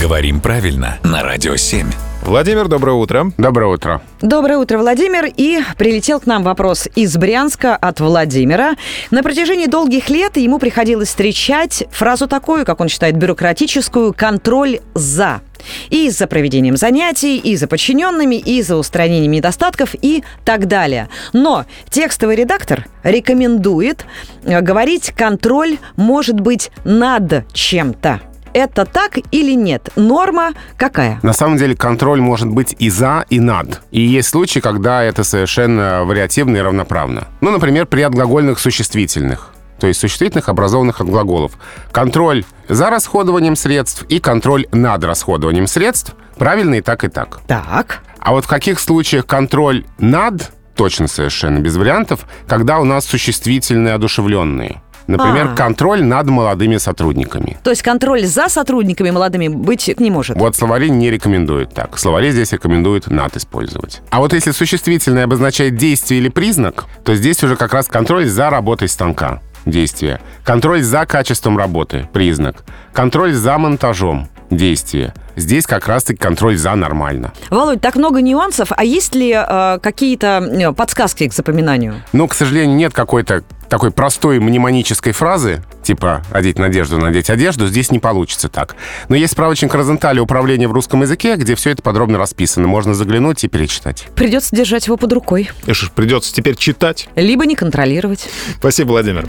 Говорим правильно на Радио 7. Владимир, доброе утро. Доброе утро. Доброе утро, Владимир. И прилетел к нам вопрос из Брянска от Владимира. На протяжении долгих лет ему приходилось встречать фразу такую, как он считает, бюрократическую «контроль за». И за проведением занятий, и за подчиненными, и за устранением недостатков и так далее. Но текстовый редактор рекомендует э, говорить «контроль может быть над чем-то». Это так или нет? Норма какая? На самом деле контроль может быть и за, и над. И есть случаи, когда это совершенно вариативно и равноправно. Ну, например, при отглагольных существительных то есть существительных, образованных от глаголов. Контроль за расходованием средств и контроль над расходованием средств правильно и так, и так. Так. А вот в каких случаях контроль над, точно совершенно без вариантов, когда у нас существительные одушевленные. Например, А. контроль над молодыми сотрудниками. То есть контроль за сотрудниками молодыми быть не может. Вот словари не рекомендуют так. Словари здесь рекомендуют над использовать. А вот если существительное обозначает действие или признак, то здесь уже как раз контроль за работой станка. Действие. Контроль за качеством работы. Признак. Контроль за монтажом. Действие. Здесь как раз-таки контроль за нормально. Володь, так много нюансов. А есть ли э, какие-то э, подсказки к запоминанию? Но, к сожалению, нет какой-то такой простой мнемонической фразы, типа «одеть надежду, надеть одежду», здесь не получится так. Но есть справочник Розенталя «Управление в русском языке», где все это подробно расписано. Можно заглянуть и перечитать. Придется держать его под рукой. И что ж, придется теперь читать. Либо не контролировать. Спасибо, Владимир.